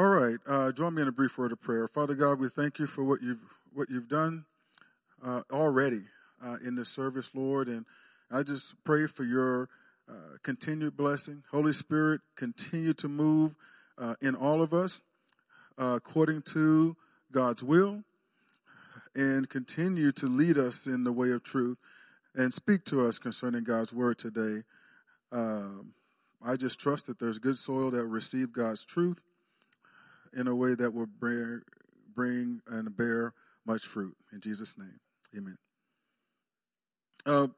All right, uh, join me in a brief word of prayer. Father God, we thank you for what you've what you've done uh, already uh, in this service, Lord, and I just pray for your uh, continued blessing. Holy Spirit, continue to move uh, in all of us uh, according to God's will, and continue to lead us in the way of truth, and speak to us concerning God's word today. Um, I just trust that there's good soil that will receive God's truth in a way that will bring, bring and bear much fruit. In Jesus' name, amen. Uh,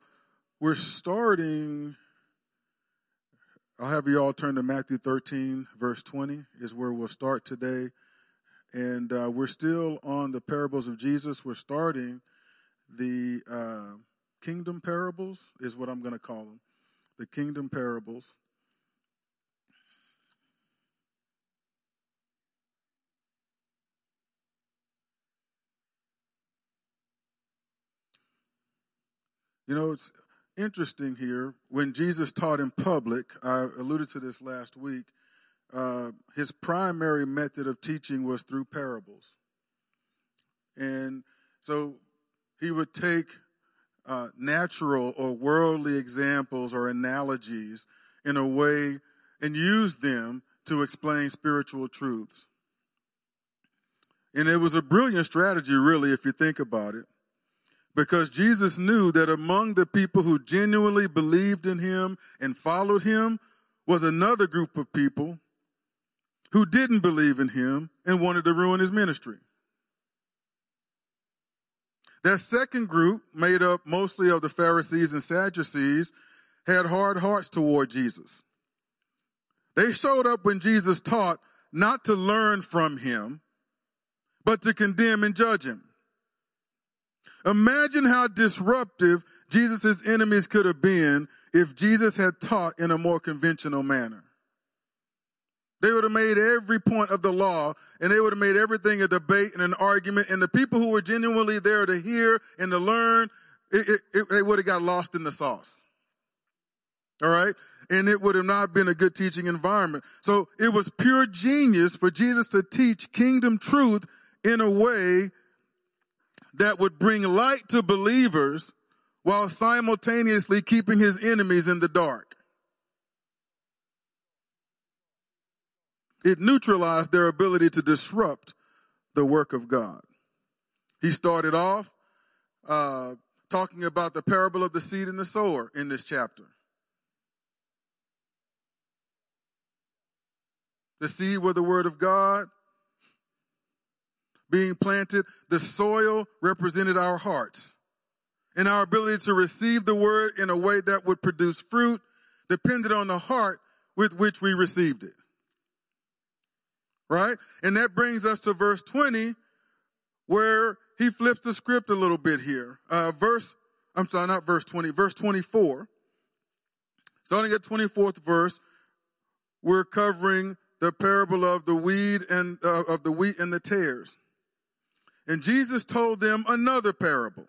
we're starting, I'll have you all turn to Matthew 13, verse 20, is where we'll start today. And uh, we're still on the parables of Jesus. We're starting the uh, kingdom parables, is what I'm going to call them. The kingdom parables. You know, it's interesting here. When Jesus taught in public, I alluded to this last week, uh, his primary method of teaching was through parables. And so he would take uh, natural or worldly examples or analogies in a way and use them to explain spiritual truths. And it was a brilliant strategy, really, if you think about it because Jesus knew that among the people who genuinely believed in him and followed him was another group of people who didn't believe in him and wanted to ruin his ministry. That second group, made up mostly of the Pharisees and Sadducees, had hard hearts toward Jesus. They showed up when Jesus taught not to learn from him, but to condemn and judge him. Imagine how disruptive Jesus' enemies could have been if Jesus had taught in a more conventional manner. They would have made every point of the law and they would have made everything a debate and an argument. And the people who were genuinely there to hear and to learn, it, it, it, they would have got lost in the sauce. All right. And it would have not been a good teaching environment. So it was pure genius for Jesus to teach kingdom truth in a way that would bring light to believers while simultaneously keeping his enemies in the dark. It neutralized their ability to disrupt the work of God. He started off uh, talking about the parable of the seed and the sower in this chapter. The seed were the word of God being planted, the soil represented our hearts and our ability to receive the word in a way that would produce fruit depended on the heart with which we received it. Right? And that brings us to verse 20 where he flips the script a little bit here. Uh, verse, I'm sorry, not verse 20, verse 24. Starting at 24th verse, we're covering the parable of the weed and uh, of the wheat and the tares. And Jesus told them another parable.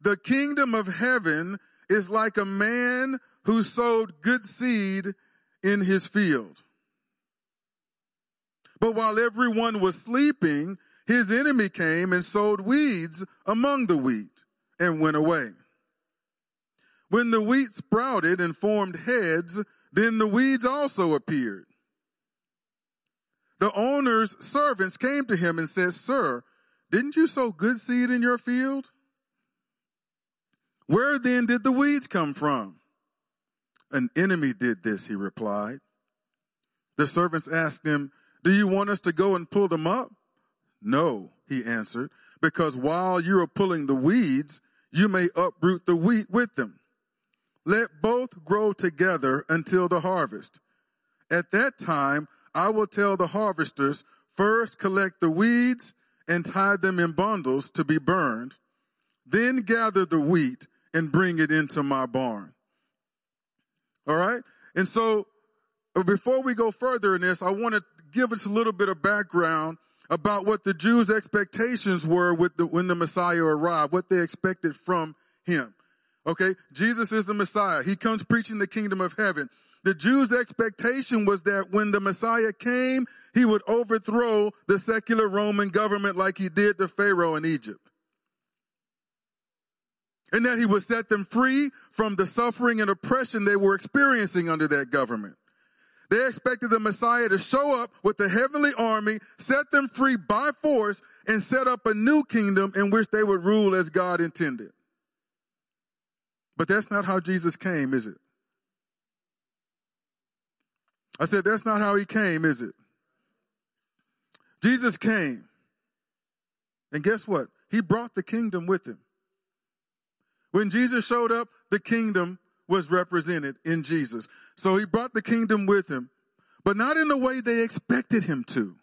The kingdom of heaven is like a man who sowed good seed in his field. But while everyone was sleeping, his enemy came and sowed weeds among the wheat and went away. When the wheat sprouted and formed heads, then the weeds also appeared. The owner's servants came to him and said, Sir, didn't you sow good seed in your field? Where then did the weeds come from? An enemy did this, he replied. The servants asked him, Do you want us to go and pull them up? No, he answered, because while you are pulling the weeds, you may uproot the wheat with them. Let both grow together until the harvest. At that time, I will tell the harvesters, first collect the weeds and tie them in bundles to be burned, then gather the wheat and bring it into my barn. All right? And so, uh, before we go further in this, I want to give us a little bit of background about what the Jews' expectations were with the, when the Messiah arrived, what they expected from him. Okay? Jesus is the Messiah. He comes preaching the kingdom of heaven. The Jews' expectation was that when the Messiah came, he would overthrow the secular Roman government like he did to Pharaoh in Egypt. And that he would set them free from the suffering and oppression they were experiencing under that government. They expected the Messiah to show up with the heavenly army, set them free by force, and set up a new kingdom in which they would rule as God intended. But that's not how Jesus came, is it? I said, that's not how he came, is it? Jesus came. And guess what? He brought the kingdom with him. When Jesus showed up, the kingdom was represented in Jesus. So he brought the kingdom with him, but not in the way they expected him to.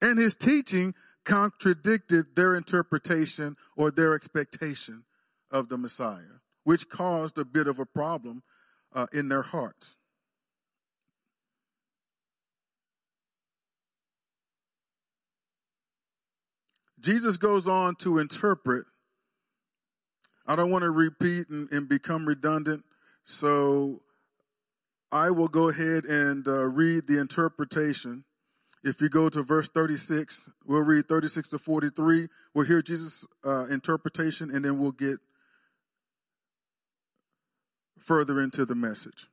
And his teaching contradicted their interpretation or their expectation of the Messiah, which caused a bit of a problem uh, in their hearts. Jesus goes on to interpret. I don't want to repeat and, and become redundant, so I will go ahead and uh, read the interpretation. If you go to verse 36, we'll read 36 to 43. We'll hear Jesus' uh, interpretation, and then we'll get further into the message.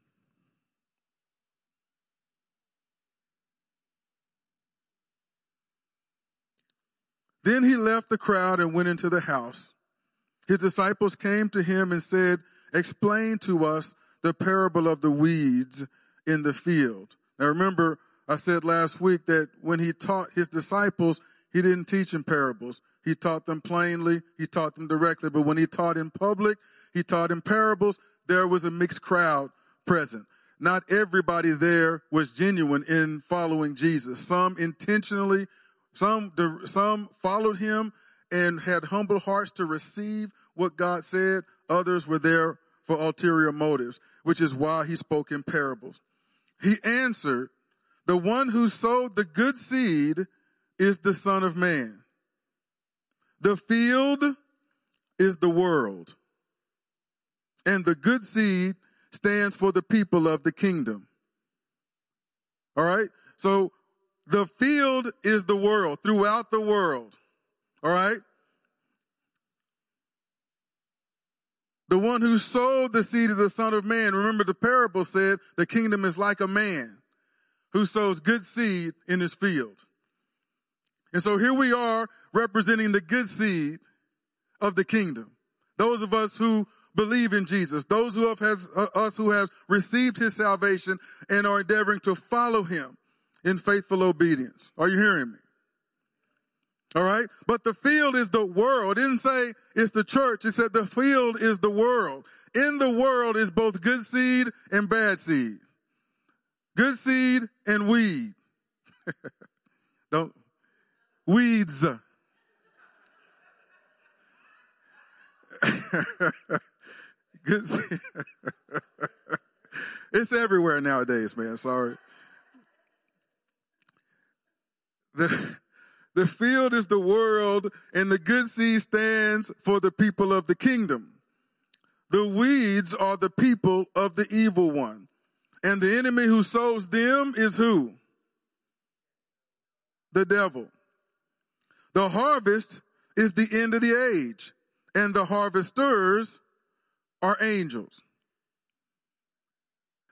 Then he left the crowd and went into the house. His disciples came to him and said, Explain to us the parable of the weeds in the field. Now remember, I said last week that when he taught his disciples, he didn't teach in parables. He taught them plainly, he taught them directly, but when he taught in public, he taught in parables, there was a mixed crowd present. Not everybody there was genuine in following Jesus. Some intentionally some, some followed him and had humble hearts to receive what God said. Others were there for ulterior motives, which is why he spoke in parables. He answered, the one who sowed the good seed is the son of man. The field is the world. And the good seed stands for the people of the kingdom. All right. So the field is the world, throughout the world. All right? The one who sowed the seed is the Son of Man. Remember, the parable said the kingdom is like a man who sows good seed in his field. And so here we are representing the good seed of the kingdom. Those of us who believe in Jesus, those who have has, uh, us who have received his salvation and are endeavoring to follow him in faithful obedience. Are you hearing me? All right. But the field is the world. It didn't say it's the church. It said the field is the world. In the world is both good seed and bad seed. Good seed and weed. Don't, weeds. it's everywhere nowadays, man. Sorry. The, the field is the world and the good seed stands for the people of the kingdom. The weeds are the people of the evil one. And the enemy who sows them is who? The devil. The harvest is the end of the age and the harvesters are angels.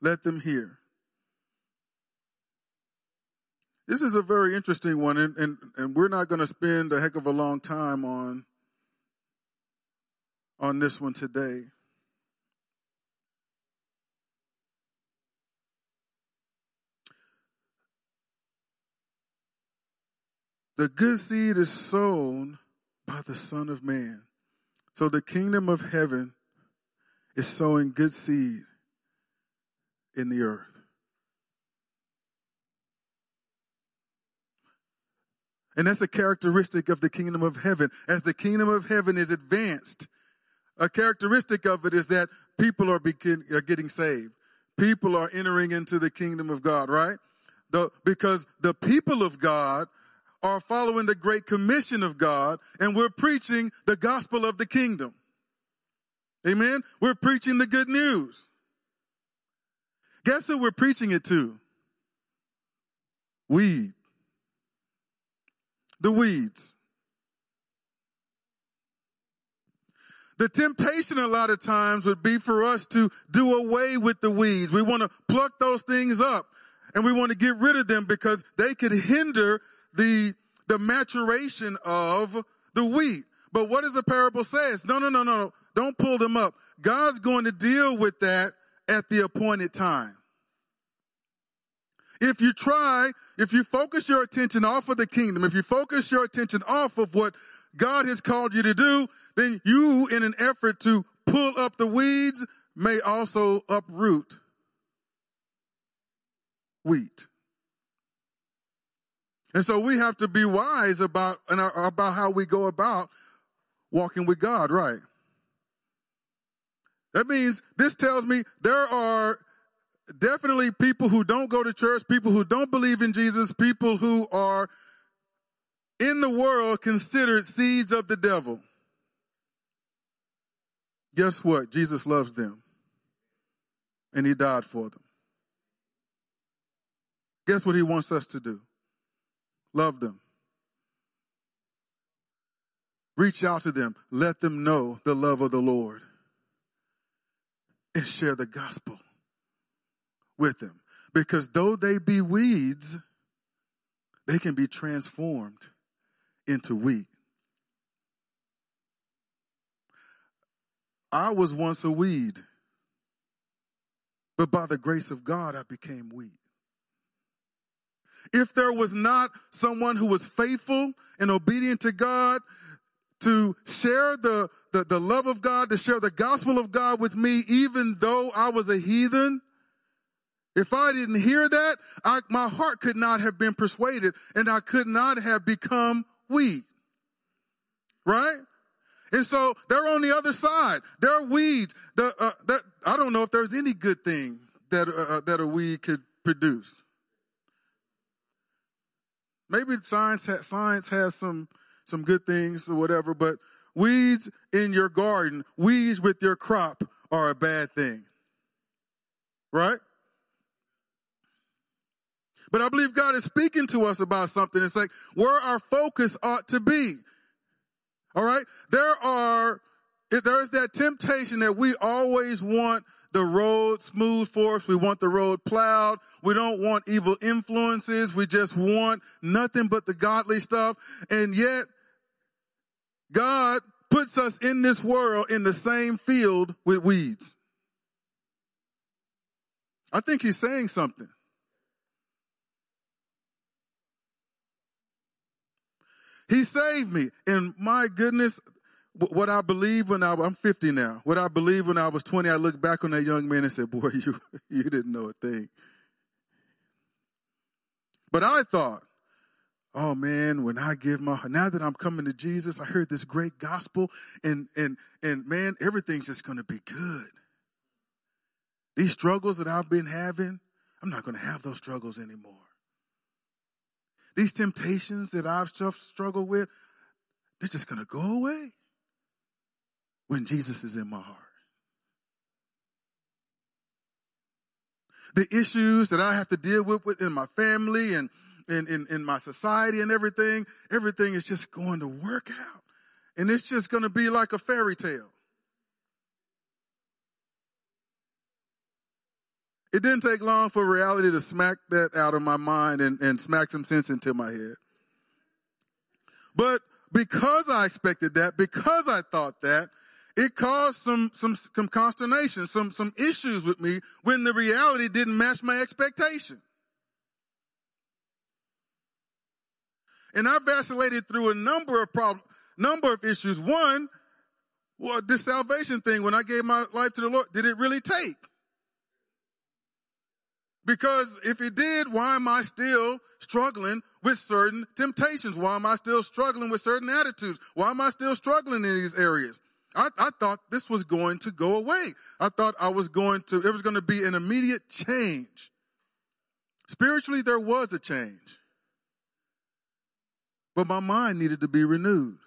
let them hear. This is a very interesting one, and, and, and we're not going to spend a heck of a long time on, on this one today. The good seed is sown by the Son of Man. So the kingdom of heaven is sowing good seed in the earth. And that's a characteristic of the kingdom of heaven. As the kingdom of heaven is advanced, a characteristic of it is that people are, begin, are getting saved. People are entering into the kingdom of God, right? The, because the people of God are following the great commission of God and we're preaching the gospel of the kingdom. Amen. We're preaching the good news. Guess who we're preaching it to? Weed. The weeds. The temptation a lot of times would be for us to do away with the weeds. We want to pluck those things up and we want to get rid of them because they could hinder the, the maturation of the wheat. But what does the parable says? No, no, no, no. Don't pull them up. God's going to deal with that at the appointed time. If you try, if you focus your attention off of the kingdom, if you focus your attention off of what God has called you to do, then you, in an effort to pull up the weeds, may also uproot wheat. And so we have to be wise about, and uh, about how we go about walking with God, right? That means this tells me there are definitely people who don't go to church, people who don't believe in Jesus, people who are in the world considered seeds of the devil. Guess what? Jesus loves them. And he died for them. Guess what he wants us to do? Love them. Reach out to them. Let them know the love of the Lord. And share the gospel with them. Because though they be weeds, they can be transformed into wheat. I was once a weed, but by the grace of God, I became wheat. If there was not someone who was faithful and obedient to God to share the, the, the love of God, to share the gospel of God with me, even though I was a heathen, if I didn't hear that, I, my heart could not have been persuaded and I could not have become weak. Right? And so they're on the other side. They're weeds. The, uh, that, I don't know if there's any good thing that, uh, uh that a weed could produce. Maybe science, ha- science has some, some good things or whatever, but weeds in your garden, weeds with your crop are a bad thing. Right? But I believe God is speaking to us about something. It's like where our focus ought to be. All right. There are, there's that temptation that we always want the road smooth for us. We want the road plowed. We don't want evil influences. We just want nothing but the godly stuff. And yet God puts us in this world in the same field with weeds. I think he's saying something. He saved me. And my goodness, what I believe when I, I'm 50 now, what I believe when I was 20, I look back on that young man and said, boy, you, you didn't know a thing. But I thought, oh man, when I give my, now that I'm coming to Jesus, I heard this great gospel and, and, and man, everything's just going to be good. These struggles that I've been having, I'm not going to have those struggles anymore. These temptations that I've struggled with, they're just going to go away when Jesus is in my heart. The issues that I have to deal with within my family and in, in, in my society and everything, everything is just going to work out. And it's just going to be like a fairy tale. It didn't take long for reality to smack that out of my mind and, and smack some sense into my head. But because I expected that, because I thought that, it caused some, some, some consternation, some, some issues with me when the reality didn't match my expectation. And I vacillated through a number of problems, number of issues. One, well, this salvation thing, when I gave my life to the Lord, did it really take? Because if he did, why am I still struggling with certain temptations? Why am I still struggling with certain attitudes? Why am I still struggling in these areas? I, I, thought this was going to go away. I thought I was going to, it was going to be an immediate change. Spiritually, there was a change. But my mind needed to be renewed.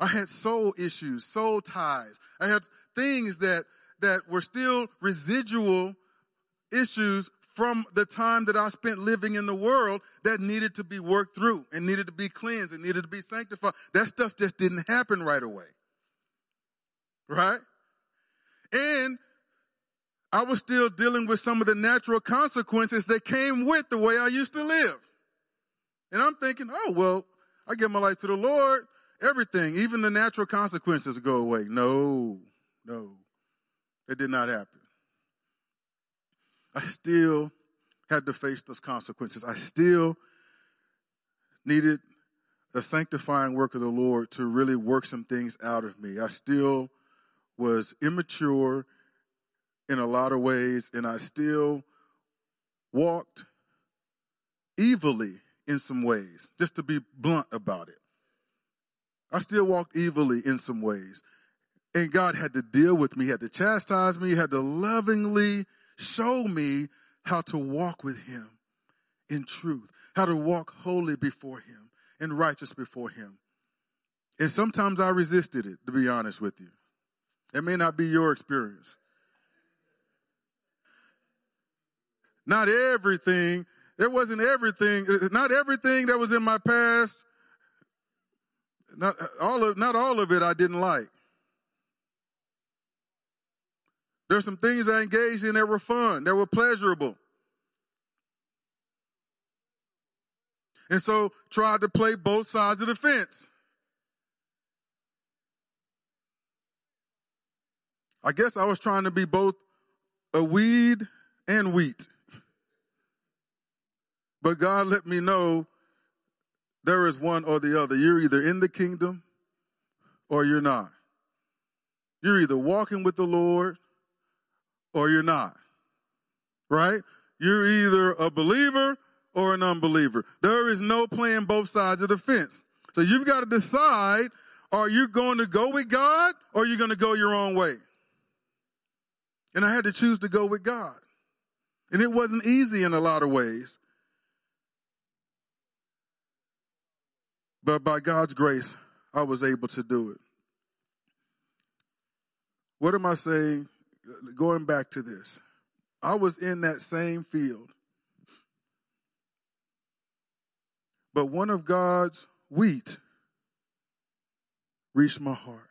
I had soul issues, soul ties. I had things that, that were still residual issues from the time that I spent living in the world that needed to be worked through and needed to be cleansed and needed to be sanctified. That stuff just didn't happen right away. Right? And I was still dealing with some of the natural consequences that came with the way I used to live. And I'm thinking, oh, well, I give my life to the Lord everything, even the natural consequences go away. No, no, it did not happen. I still had to face those consequences. I still needed the sanctifying work of the Lord to really work some things out of me. I still was immature in a lot of ways, and I still walked evilly in some ways, just to be blunt about it. I still walked evilly in some ways. And God had to deal with me, had to chastise me, had to lovingly show me how to walk with him in truth, how to walk holy before him and righteous before him. And sometimes I resisted it, to be honest with you. It may not be your experience. Not everything, it wasn't everything, not everything that was in my past not all of, not all of it I didn't like. There's some things I engaged in that were fun, that were pleasurable. And so tried to play both sides of the fence. I guess I was trying to be both a weed and wheat. But God let me know there is one or the other. You're either in the kingdom or you're not. You're either walking with the Lord or you're not. Right? You're either a believer or an unbeliever. There is no playing both sides of the fence. So you've got to decide are you going to go with God or are you going to go your own way? And I had to choose to go with God. And it wasn't easy in a lot of ways. But by God's grace, I was able to do it. What am I saying? Going back to this, I was in that same field. But one of God's wheat reached my heart.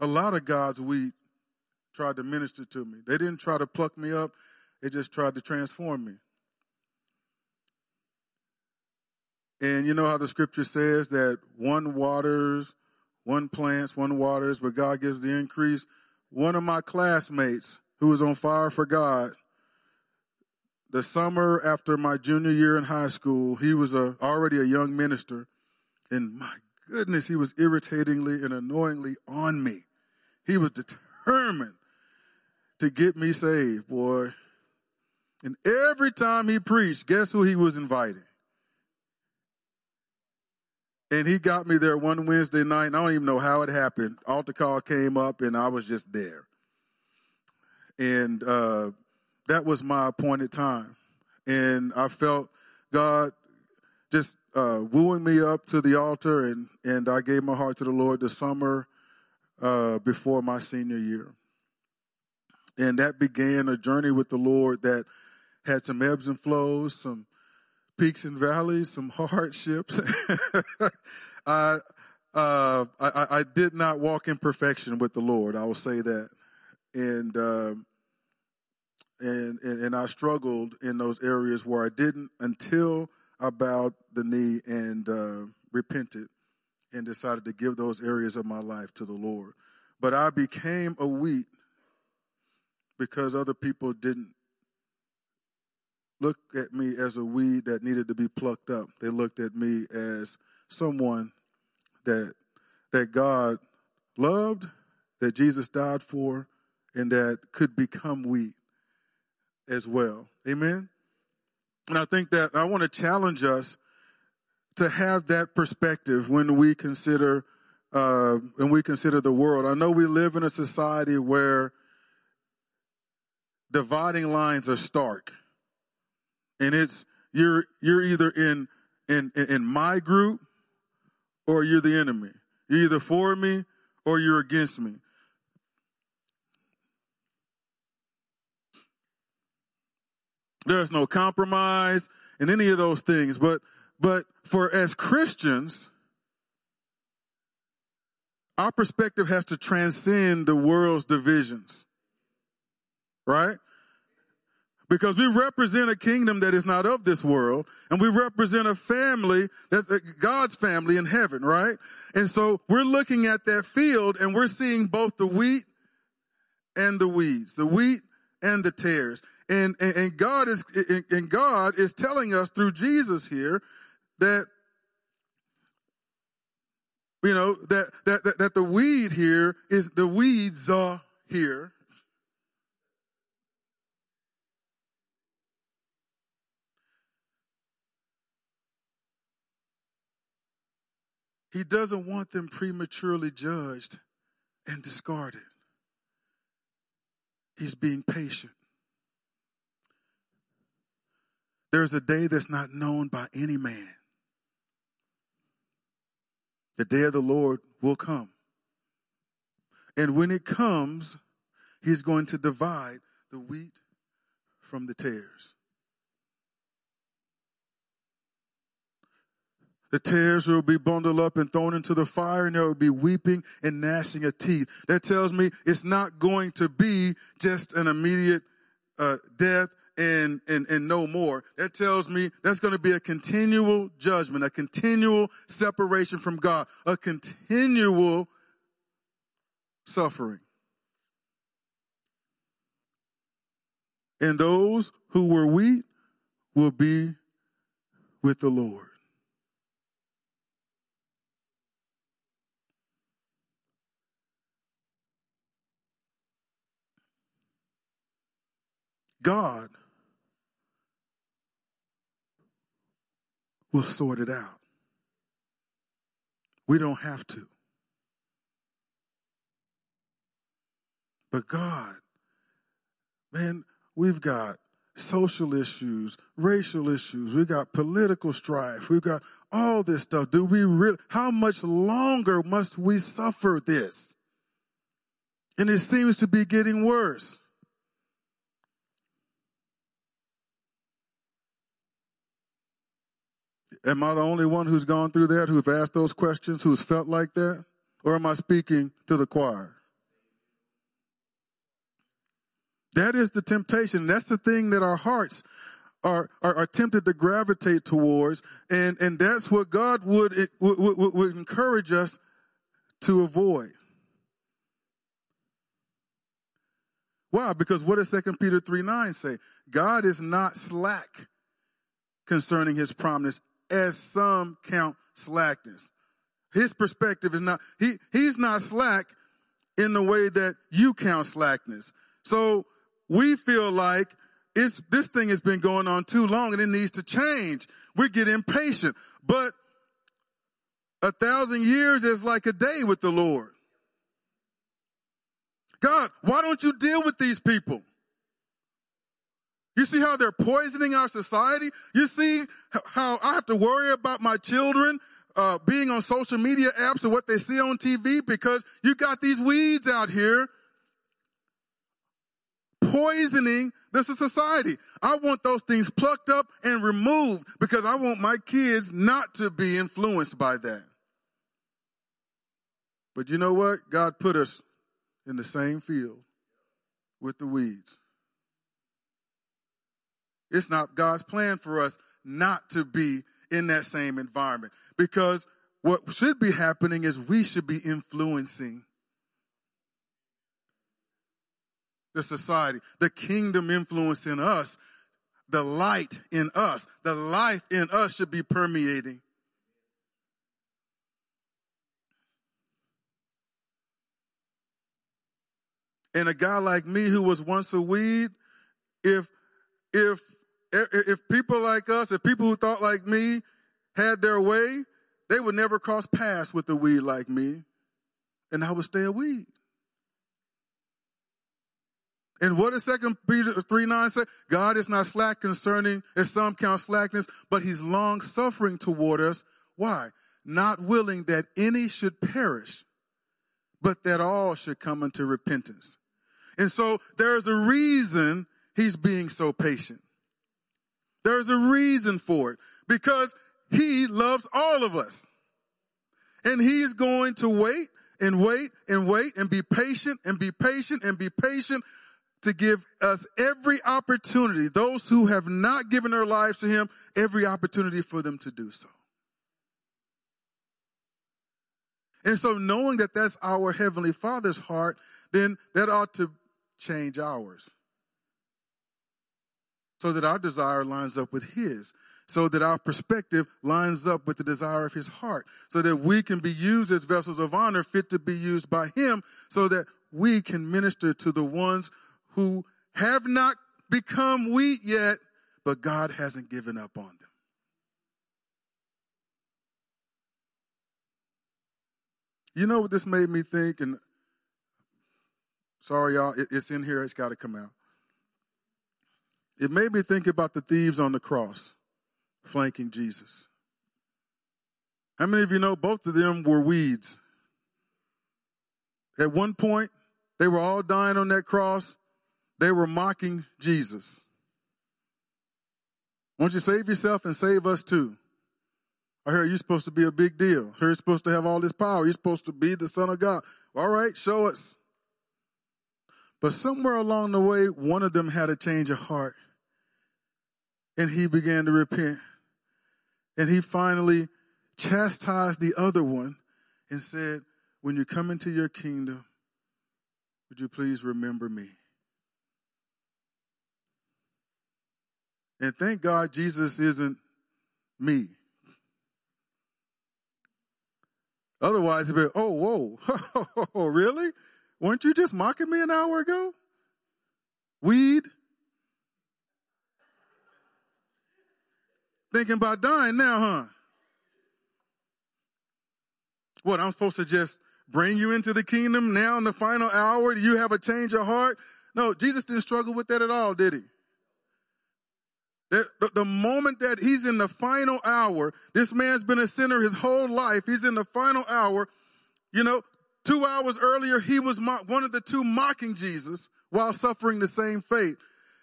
A lot of God's wheat tried to minister to me. They didn't try to pluck me up, they just tried to transform me. And you know how the scripture says that one waters, one plants, one waters, but God gives the increase. One of my classmates who was on fire for God, the summer after my junior year in high school, he was a, already a young minister. And my goodness, he was irritatingly and annoyingly on me. He was determined to get me saved, boy. And every time he preached, guess who he was inviting? And he got me there one Wednesday night. And I don't even know how it happened. Altar call came up and I was just there. And uh, that was my appointed time. And I felt God just uh, wooing me up to the altar. And, and I gave my heart to the Lord the summer uh, before my senior year. And that began a journey with the Lord that had some ebbs and flows, some peaks and valleys, some hardships. I, uh, I, I did not walk in perfection with the Lord. I will say that, and um, and, and and I struggled in those areas where I didn't until I bowed the knee and uh, repented and decided to give those areas of my life to the Lord. But I became a wheat because other people didn't look at me as a weed that needed to be plucked up. They looked at me as someone that that God loved, that Jesus died for and that could become wheat as well. Amen? And I think that I want to challenge us to have that perspective when we consider uh, when we consider the world. I know we live in a society where dividing lines are stark, and it's you're you're either in in in my group or you're the enemy. You're either for me or you're against me. There's no compromise in any of those things. But but for as Christians, our perspective has to transcend the world's divisions. Right? Because we represent a kingdom that is not of this world, and we represent a family that's uh, God's family in heaven, right? And so we're looking at that field and we're seeing both the wheat and the weeds, the wheat and the tares. And, and, and God is, and God is telling us through Jesus here that you know that, that that that the weed here is the weeds are here He doesn't want them prematurely judged and discarded. He's being patient. There's a day that's not known by any man. The day of the Lord will come. And when it comes, he's going to divide the wheat from the tares. The tares will be bundled up and thrown into the fire, and there will be weeping and gnashing of teeth. That tells me it's not going to be just an immediate uh, death and, and, and no more. That tells me that's going to be a continual judgment, a continual separation from God, a continual suffering. And those who were wheat will be with the Lord. God will sort it out. We don't have to. But God, man, we've got social issues, racial issues, we've got political strife, we've got all this stuff. Do we really, how much longer must we suffer this? And it seems to be getting worse. Am I the only one who's gone through that, who've asked those questions, who's felt like that? Or am I speaking to the choir? That is the temptation. That's the thing that our hearts are, are, are tempted to gravitate towards. And, and that's what God would, would, would, would encourage us to avoid. Why? Because what does 2 Peter 3 9 say? God is not slack concerning his promise, as some count slackness. His perspective is not, he, he's not slack in the way that you count slackness. So we feel like it's, this thing has been going on too long and it needs to change. We get impatient, but a thousand years is like a day with the Lord. God, why don't you deal with these people? You see how they're poisoning our society? You see how I have to worry about my children uh, being on social media apps and what they see on TV because you got these weeds out here poisoning the society. I want those things plucked up and removed because I want my kids not to be influenced by that. But you know what? God put us in the same field with the weeds. It's not God's plan for us not to be in that same environment because what should be happening is we should be influencing the society, the kingdom influence in us, the light in us, the life in us should be permeating. And a guy like me who was once a weed, if, if, if people like us, if people who thought like me had their way, they would never cross paths with a weed like me. And I would stay a weed. And what does Second Peter 3 9 say? God is not slack concerning, as some count slackness, but he's long suffering toward us. Why? Not willing that any should perish, but that all should come unto repentance. And so there's a reason he's being so patient. There's a reason for it because he loves all of us. And he's going to wait and wait and wait and be patient and be patient and be patient to give us every opportunity, those who have not given their lives to him, every opportunity for them to do so. And so knowing that that's our Heavenly Father's heart, then that ought to change ours. So that our desire lines up with His. So that our perspective lines up with the desire of His heart. So that we can be used as vessels of honor fit to be used by Him. So that we can minister to the ones who have not become wheat yet, but God hasn't given up on them. You know what this made me think? And sorry, y'all, it's in here, it's got to come out. It made me think about the thieves on the cross flanking Jesus. How many of you know both of them were weeds? At one point, they were all dying on that cross. They were mocking Jesus. Won't you save yourself and save us too? I heard you're supposed to be a big deal. I heard you're supposed to have all this power. You're supposed to be the Son of God. All right, show us. But somewhere along the way, one of them had a change of heart. And he began to repent. And he finally chastised the other one and said, When you come into your kingdom, would you please remember me? And thank God Jesus isn't me. Otherwise, he'd be, oh, whoa, really? Weren't you just mocking me an hour ago? Weed? Thinking about dying now, huh? What, I'm supposed to just bring you into the kingdom now in the final hour? Do you have a change of heart? No, Jesus didn't struggle with that at all, did he? The, moment that he's in the final hour, this man's been a sinner his whole life. He's in the final hour. You know, two hours earlier, he was one of the two mocking Jesus while suffering the same fate.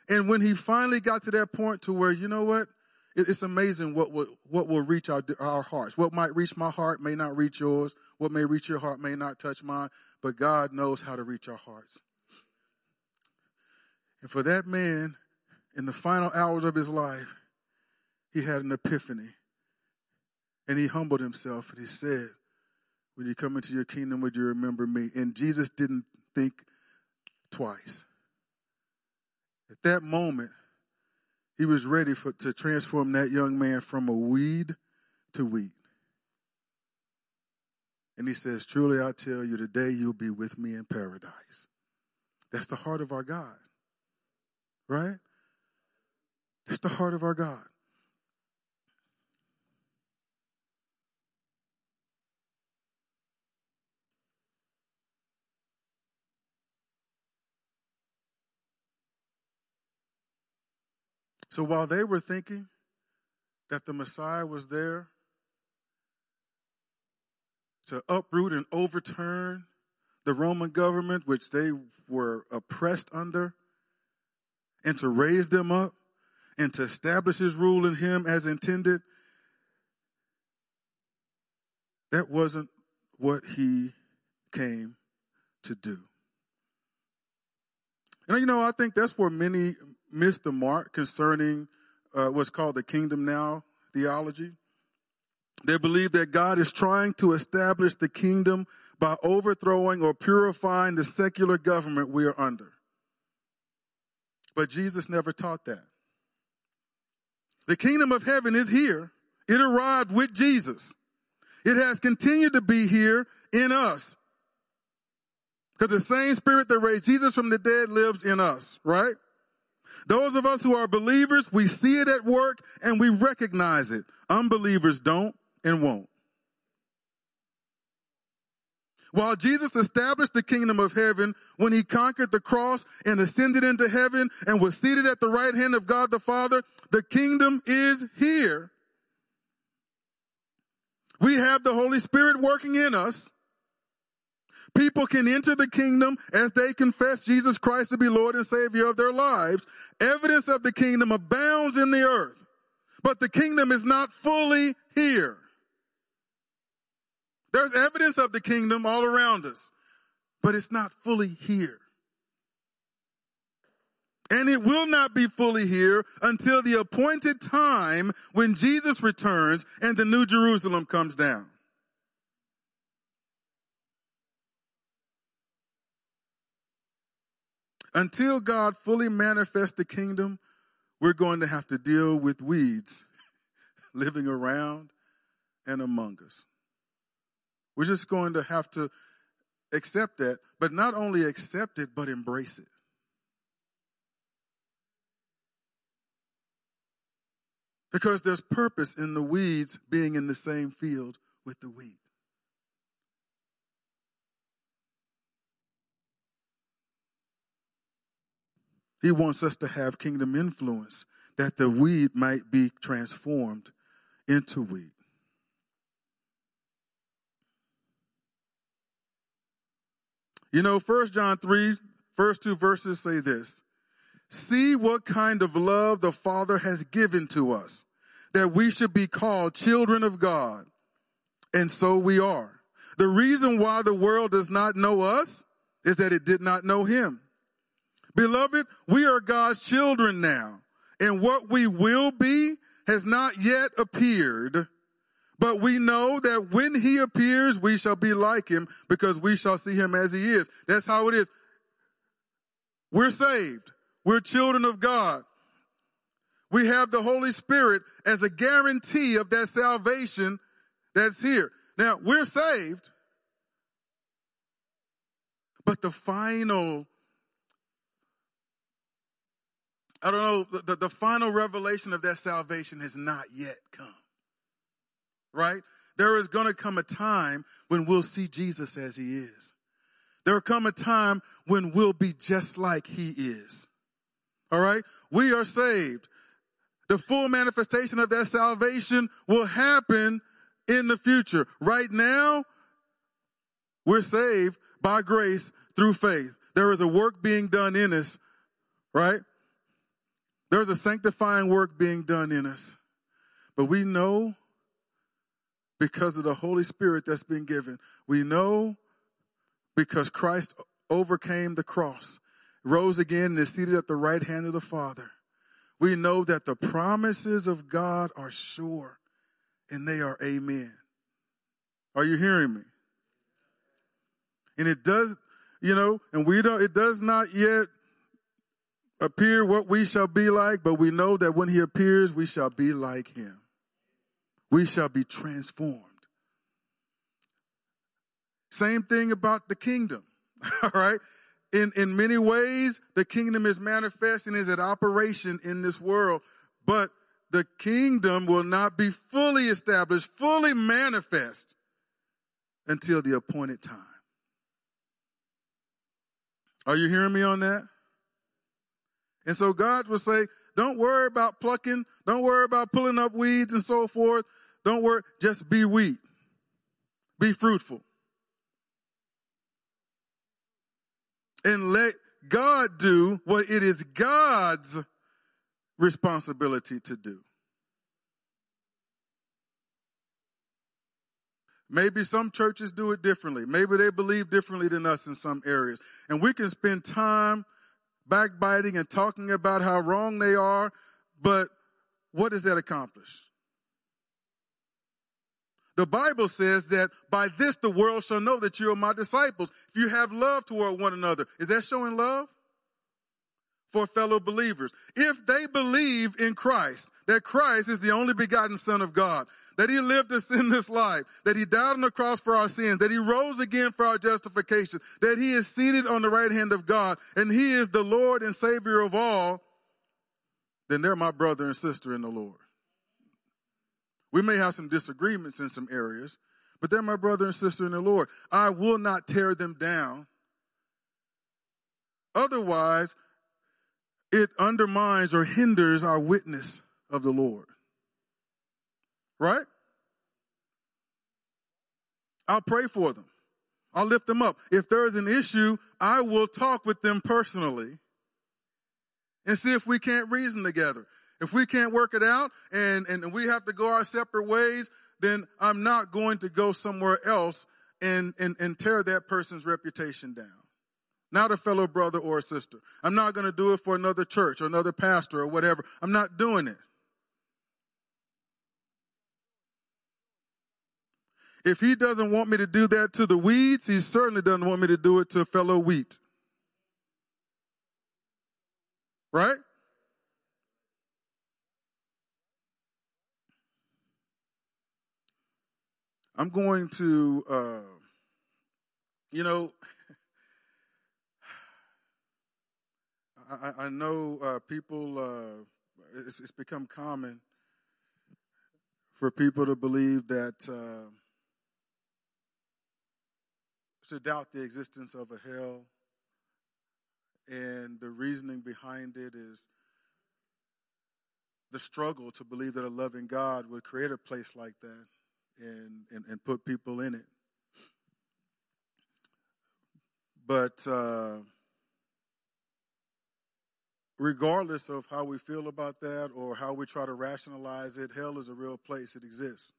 And when he finally got to that point to where, you know what? It's amazing what will, what will reach our, our hearts. What might reach my heart may not reach yours. What may reach your heart may not touch mine. But God knows how to reach our hearts. And for that man in the final hours of his life, he had an epiphany. And he humbled himself and he said, When you come into your kingdom, would you remember me? And Jesus didn't think twice. At that moment, he was ready for, to transform that young man from a weed to wheat. And he says, Truly I tell you, today you'll be with me in paradise. That's the heart of our God, right? That's the heart of our God. So while they were thinking that the Messiah was there to uproot and overturn the Roman government, which they were oppressed under, and to raise them up, and to establish his rule in him as intended, that wasn't what he came to do. And you know, I think that's where many miss the mark concerning uh, what's called the kingdom now theology. They believe that God is trying to establish the kingdom by overthrowing or purifying the secular government we are under. But Jesus never taught that. The kingdom of heaven is here. It arrived with Jesus. It has continued to be here in us. Because the same spirit that raised Jesus from the dead lives in us, right? Those of us who are believers, we see it at work and we recognize it. Unbelievers don't and won't. While Jesus established the kingdom of heaven when he conquered the cross and ascended into heaven and was seated at the right hand of God the Father, the kingdom is here. We have the Holy Spirit working in us. People can enter the kingdom as they confess Jesus Christ to be Lord and Savior of their lives. Evidence of the kingdom abounds in the earth, but the kingdom is not fully here. There's evidence of the kingdom all around us, but it's not fully here. And it will not be fully here until the appointed time when Jesus returns and the new Jerusalem comes down. Until God fully manifests the kingdom, we're going to have to deal with weeds living around and among us. We're just going to have to accept that, but not only accept it, but embrace it. Because there's purpose in the weeds being in the same field with the wheat. He wants us to have kingdom influence, that the weed might be transformed into wheat. You know, First John 3, first two verses say this See what kind of love the Father has given to us, that we should be called children of God. And so we are. The reason why the world does not know us is that it did not know Him. Beloved, we are God's children now, and what we will be has not yet appeared. But we know that when he appears, we shall be like him because we shall see him as he is. That's how it is. We're saved. We're children of God. We have the Holy Spirit as a guarantee of that salvation that's here. Now, we're saved, but the final, I don't know, the, the, final revelation of that salvation has not yet come right? There is going to come a time when we'll see Jesus as he is. There will come a time when we'll be just like he is. All right? We are saved. The full manifestation of that salvation will happen in the future. Right now, we're saved by grace through faith. There is a work being done in us, right? There's a sanctifying work being done in us. But we know because of the Holy Spirit that's been given. We know because Christ overcame the cross, rose again, and is seated at the right hand of the Father. We know that the promises of God are sure and they are amen. Are you hearing me? And it does, you know, and we don't, it does not yet appear what we shall be like, but we know that when he appears, we shall be like him we shall be transformed. Same thing about the kingdom, all right? In, in many ways, the kingdom is manifest and is at operation in this world, but the kingdom will not be fully established, fully manifest until the appointed time. Are you hearing me on that? And so God will say, don't worry about plucking. Don't worry about pulling up weeds and so forth. Don't worry, just be wheat. Be fruitful. And let God do what it is God's responsibility to do. Maybe some churches do it differently. Maybe they believe differently than us in some areas. And we can spend time backbiting and talking about how wrong they are, but what does that accomplish? The Bible says that by this the world shall know that you are my disciples. If you have love toward one another, is that showing love? For fellow believers. If they believe in Christ, that Christ is the only begotten Son of God, that he lived a sinless life, that he died on the cross for our sins, that he rose again for our justification, that he is seated on the right hand of God, and he is the Lord and Savior of all, then they're my brother and sister in the Lord. We may have some disagreements in some areas, but they're my brother and sister in the Lord. I will not tear them down. Otherwise, it undermines or hinders our witness of the Lord. Right? I'll pray for them. I'll lift them up. If there is an issue, I will talk with them personally and see if we can't reason together. If we can't work it out and, and we have to go our separate ways, then I'm not going to go somewhere else and, and, and tear that person's reputation down. Not a fellow brother or a sister. I'm not going to do it for another church or another pastor or whatever. I'm not doing it. If he doesn't want me to do that to the weeds, he certainly doesn't want me to do it to a fellow wheat. Right? I'm going to, uh, you know, I, I know uh, people, uh, it's, it's, become common for people to believe that, uh, to doubt the existence of a hell. And the reasoning behind it is the struggle to believe that a loving God would create a place like that and, and, and put people in it. But uh, regardless of how we feel about that or how we try to rationalize it, hell is a real place. It exists.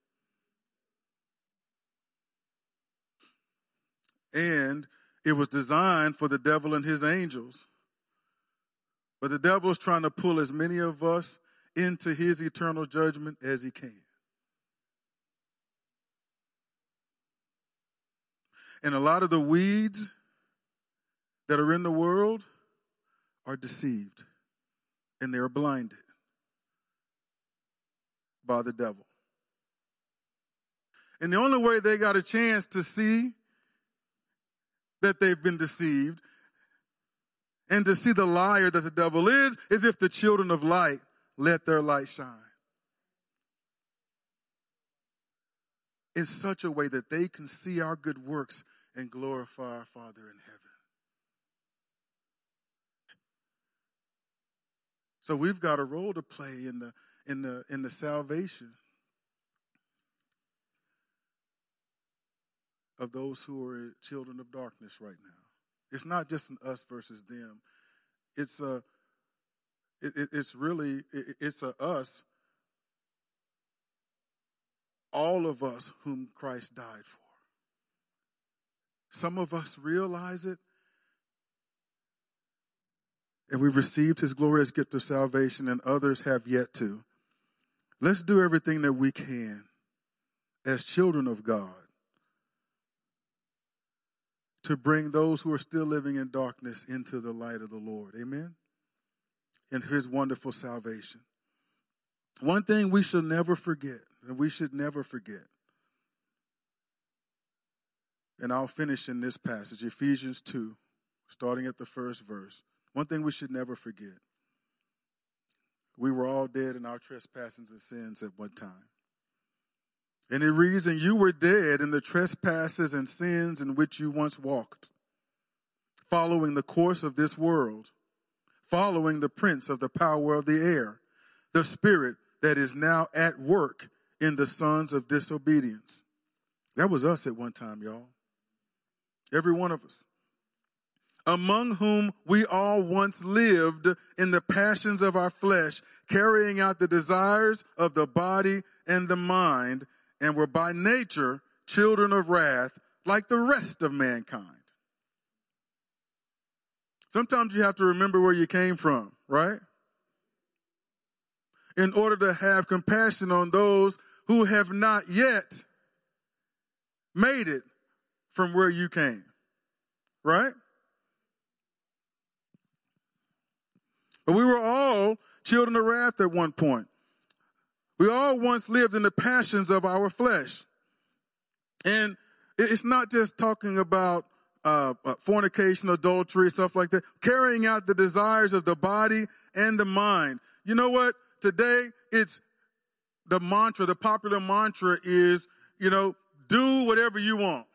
And it was designed for the devil and his angels. But the devil is trying to pull as many of us into his eternal judgment as he can. And a lot of the weeds that are in the world are deceived and they're blinded by the devil. And the only way they got a chance to see that they've been deceived and to see the liar that the devil is, is if the children of light let their light shine. In such a way that they can see our good works and glorify our Father in heaven. So we've got a role to play in the in the in the salvation of those who are children of darkness right now. It's not just an us versus them. It's a it, it, it's really it, it's a us all of us whom Christ died for. Some of us realize it. And we've received his glorious gift of salvation, and others have yet to. Let's do everything that we can as children of God to bring those who are still living in darkness into the light of the Lord. Amen? And his wonderful salvation. One thing we should never forget, and we should never forget, and I'll finish in this passage, Ephesians 2, starting at the first verse. One thing we should never forget we were all dead in our trespasses and sins at one time. And it reads, And you were dead in the trespasses and sins in which you once walked, following the course of this world, following the prince of the power of the air, the spirit that is now at work in the sons of disobedience. That was us at one time, y'all every one of us, among whom we all once lived in the passions of our flesh, carrying out the desires of the body and the mind, and were by nature children of wrath like the rest of mankind. Sometimes you have to remember where you came from, right? In order to have compassion on those who have not yet made it from where you came. Right? But we were all children of wrath at one point. We all once lived in the passions of our flesh. And it's not just talking about uh, uh, fornication, adultery, stuff like that. Carrying out the desires of the body and the mind. You know what? Today, it's the mantra, the popular mantra is, you know, do whatever you want.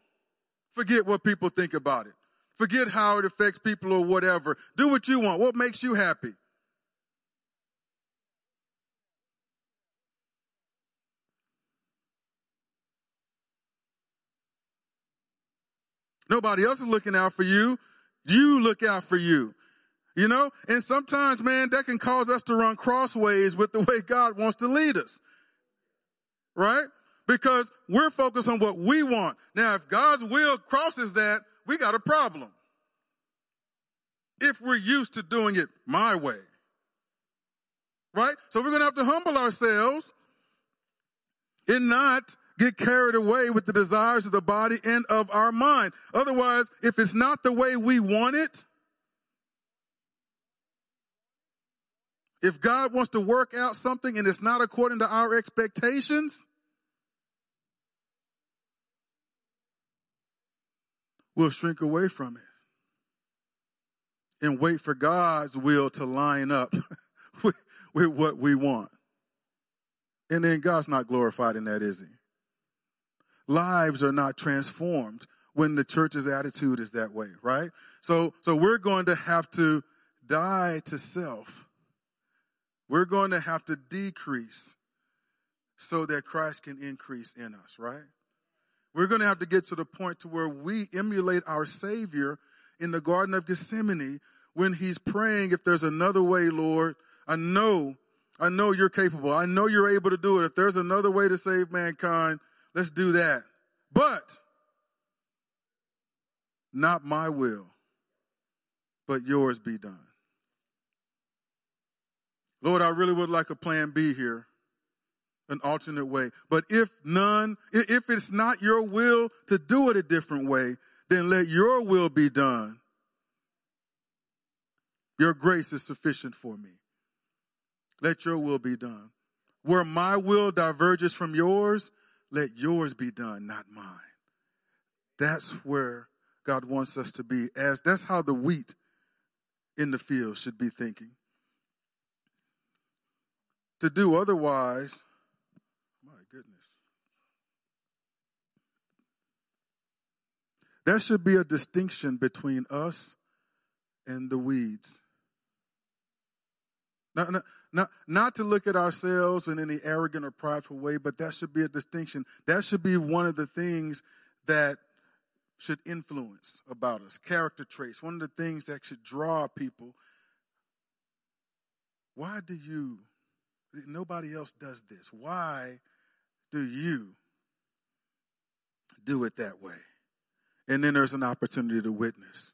Forget what people think about it. Forget how it affects people or whatever. Do what you want. What makes you happy? Nobody else is looking out for you. You look out for you. You know? And sometimes, man, that can cause us to run crossways with the way God wants to lead us. Right? Because we're focused on what we want. Now, if God's will crosses that, we got a problem. If we're used to doing it my way. Right? So we're going to have to humble ourselves and not get carried away with the desires of the body and of our mind. Otherwise, if it's not the way we want it, if God wants to work out something and it's not according to our expectations, we'll shrink away from it and wait for God's will to line up with, what we want. And then God's not glorified in that, is he? Lives are not transformed when the church's attitude is that way, right? So, so we're going to have to die to self. We're going to have to decrease so that Christ can increase in us, right? We're going to have to get to the point to where we emulate our Savior in the Garden of Gethsemane when he's praying, if there's another way, Lord, I know, I know you're capable. I know you're able to do it. If there's another way to save mankind, Let's do that. But not my will, but yours be done. Lord, I really would like a plan B here, an alternate way. But if none, if it's not your will to do it a different way, then let your will be done. Your grace is sufficient for me. Let your will be done. Where my will diverges from yours, let yours be done, not mine. That's where God wants us to be. As that's how the wheat in the field should be thinking. To do otherwise, my goodness. There should be a distinction between us and the weeds. Now, not, not to look at ourselves in any arrogant or prideful way, but that should be a distinction. That should be one of the things that should influence about us, character traits, one of the things that should draw people. Why do you, nobody else does this? Why do you do it that way? And then there's an opportunity to witness.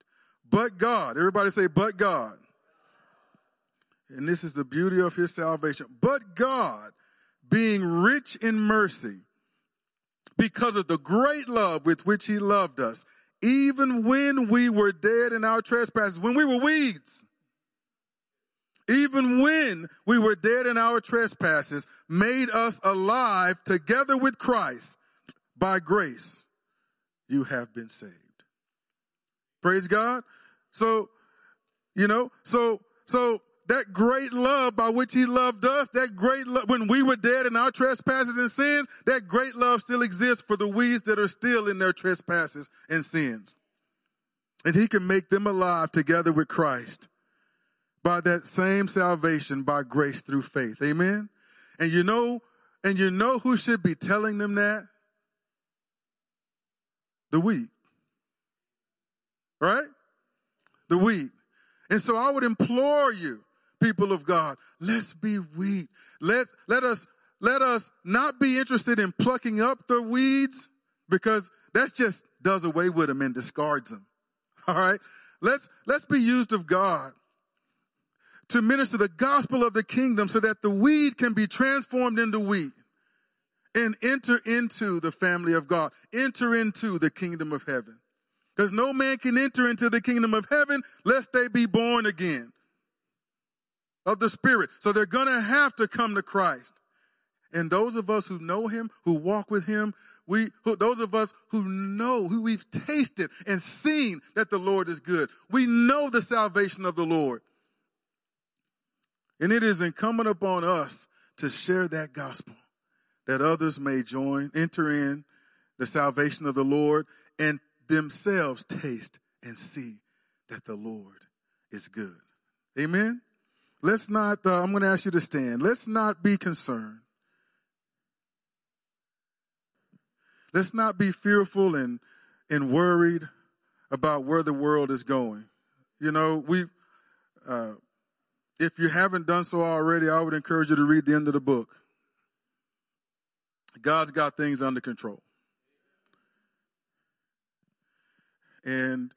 But God, everybody say, but God. And this is the beauty of his salvation. But God, being rich in mercy, because of the great love with which he loved us, even when we were dead in our trespasses, when we were weeds, even when we were dead in our trespasses, made us alive together with Christ. By grace, you have been saved. Praise God. So, you know, so, so that great love by which he loved us, that great love, when we were dead in our trespasses and sins, that great love still exists for the weeds that are still in their trespasses and sins. And he can make them alive together with Christ by that same salvation by grace through faith. Amen. And you know, and you know who should be telling them that? The weak. Right? The wheat. And so I would implore you people of God. Let's be wheat. Let's, let us, let us not be interested in plucking up the weeds because that just does away with them and discards them. All right. Let's, let's be used of God to minister the gospel of the kingdom so that the weed can be transformed into wheat and enter into the family of God, enter into the kingdom of heaven. Because no man can enter into the kingdom of heaven lest they be born again of the Spirit. So they're going to have to come to Christ. And those of us who know Him, who walk with Him, we, who, those of us who know, who we've tasted and seen that the Lord is good, we know the salvation of the Lord. And it is incumbent upon us to share that gospel that others may join, enter in the salvation of the Lord and themselves taste and see that the Lord is good. Amen. Let's not, uh, I'm going to ask you to stand. Let's not be concerned. Let's not be fearful and, and worried about where the world is going. You know, we, uh, if you haven't done so already, I would encourage you to read the end of the book. God's got things under control. And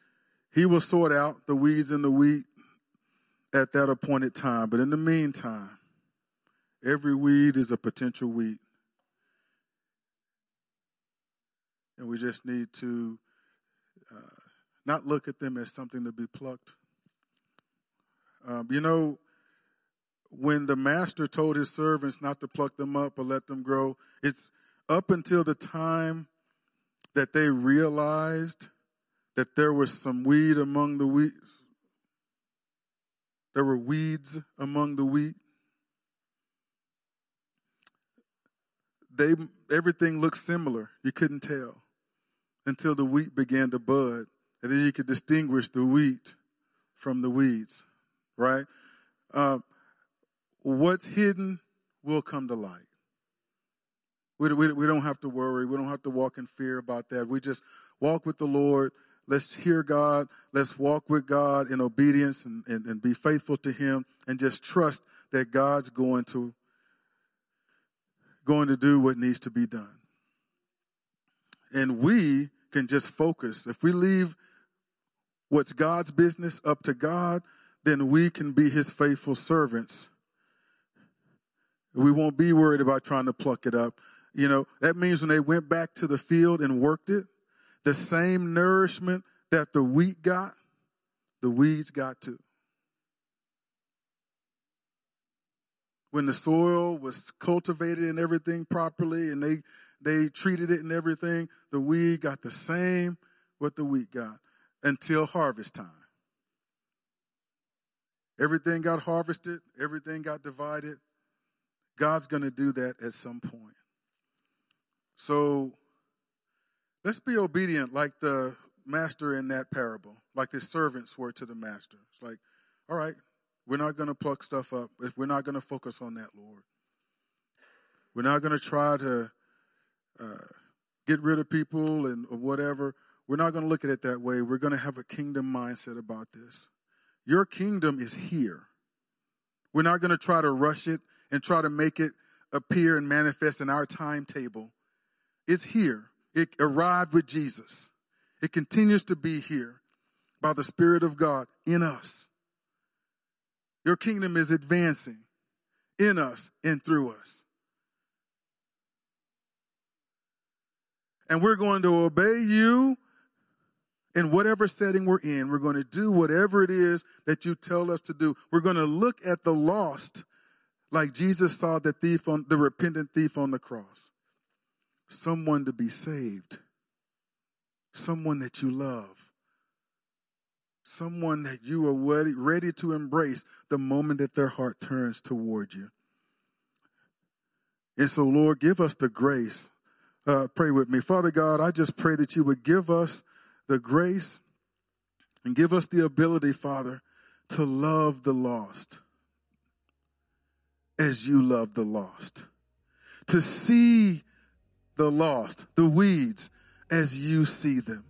he will sort out the weeds and the wheat at that appointed time. But in the meantime, every weed is a potential wheat. And we just need to uh, not look at them as something to be plucked. Um, you know, when the master told his servants not to pluck them up or let them grow, it's up until the time that they realized that there was some weed among the weeds. There were weeds among the wheat. They everything looked similar. You couldn't tell until the wheat began to bud, and then you could distinguish the wheat from the weeds. Right? Uh, what's hidden will come to light. We, we, we don't have to worry. We don't have to walk in fear about that. We just walk with the Lord. Let's hear God. Let's walk with God in obedience and, and, and be faithful to Him and just trust that God's going to going to do what needs to be done. And we can just focus. If we leave what's God's business up to God, then we can be his faithful servants. We won't be worried about trying to pluck it up. You know, that means when they went back to the field and worked it, the same nourishment that the wheat got, the weeds got too. When the soil was cultivated and everything properly and they, they treated it and everything, the weed got the same what the wheat got until harvest time. Everything got harvested, everything got divided. God's going to do that at some point. So let's be obedient like the master in that parable, like the servants were to the master. It's like, all right, we're not going to pluck stuff up. We're not going to focus on that, Lord. We're not going to try to uh, get rid of people and whatever. We're not going to look at it that way. We're going to have a kingdom mindset about this. Your kingdom is here. We're not going to try to rush it and try to make it appear and manifest in our timetable. It's here. It arrived with Jesus. It continues to be here by the Spirit of God in us. Your kingdom is advancing in us and through us. And we're going to obey you in whatever setting we're in. We're going to do whatever it is that you tell us to do. We're going to look at the lost like Jesus saw the thief on the repentant thief on the cross someone to be saved, someone that you love, someone that you are ready, to embrace the moment that their heart turns toward you. And so, Lord, give us the grace. Uh, pray with me. Father God, I just pray that you would give us the grace and give us the ability, Father, to love the lost as you love the lost, to see the lost, the weeds, as you see them.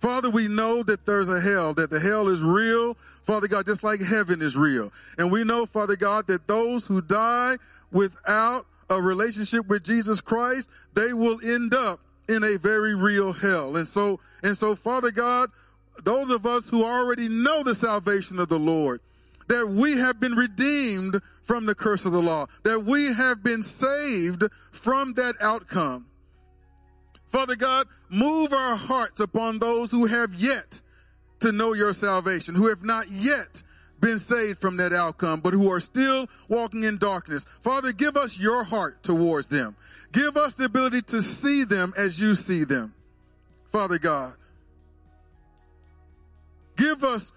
Father, we know that there's a hell, that the hell is real, Father God, just like heaven is real. And we know, Father God, that those who die without a relationship with Jesus Christ, they will end up in a very real hell. And so, and so, Father God, those of us who already know the salvation of the Lord, that we have been redeemed from the curse of the law, that we have been saved from that outcome. Father God, move our hearts upon those who have yet to know your salvation, who have not yet been saved from that outcome, but who are still walking in darkness. Father, give us your heart towards them. Give us the ability to see them as you see them. Father God, give us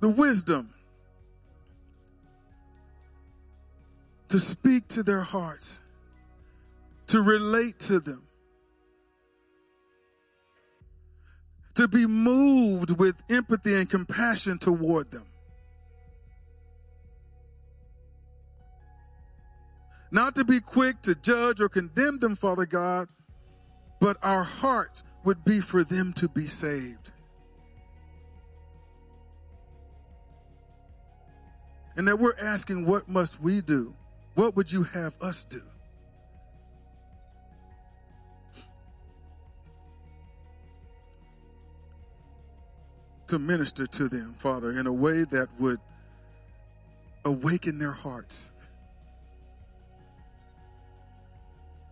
the wisdom to speak to their hearts, to relate to them, to be moved with empathy and compassion toward them. Not to be quick to judge or condemn them, Father God, but our hearts would be for them to be saved. And that we're asking, what must we do? What would you have us do? To minister to them, Father, in a way that would awaken their hearts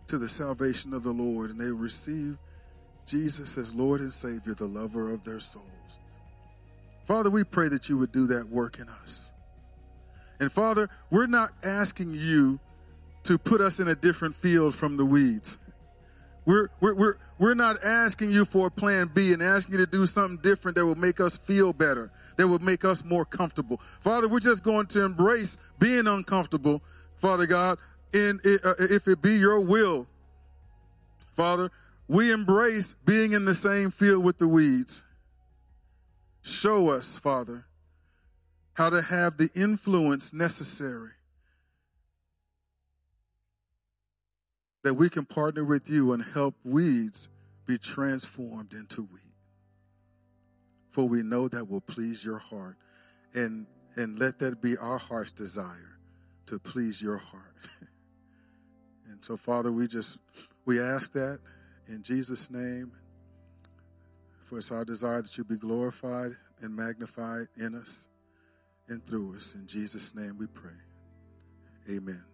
to the salvation of the Lord and they receive Jesus as Lord and Savior, the lover of their souls. Father, we pray that you would do that work in us. And Father, we're not asking you to put us in a different field from the weeds. We're, we're, we're, we're not asking you for a plan B and asking you to do something different that will make us feel better, that will make us more comfortable. Father, we're just going to embrace being uncomfortable, Father God, in, uh, if it be your will, Father, we embrace being in the same field with the weeds. Show us, Father, how to have the influence necessary that we can partner with you and help weeds be transformed into wheat. For we know that will please your heart. And, and let that be our heart's desire to please your heart. And so, Father, we just we ask that in Jesus' name. For it's our desire that you be glorified and magnified in us and through us. In Jesus' name we pray. Amen.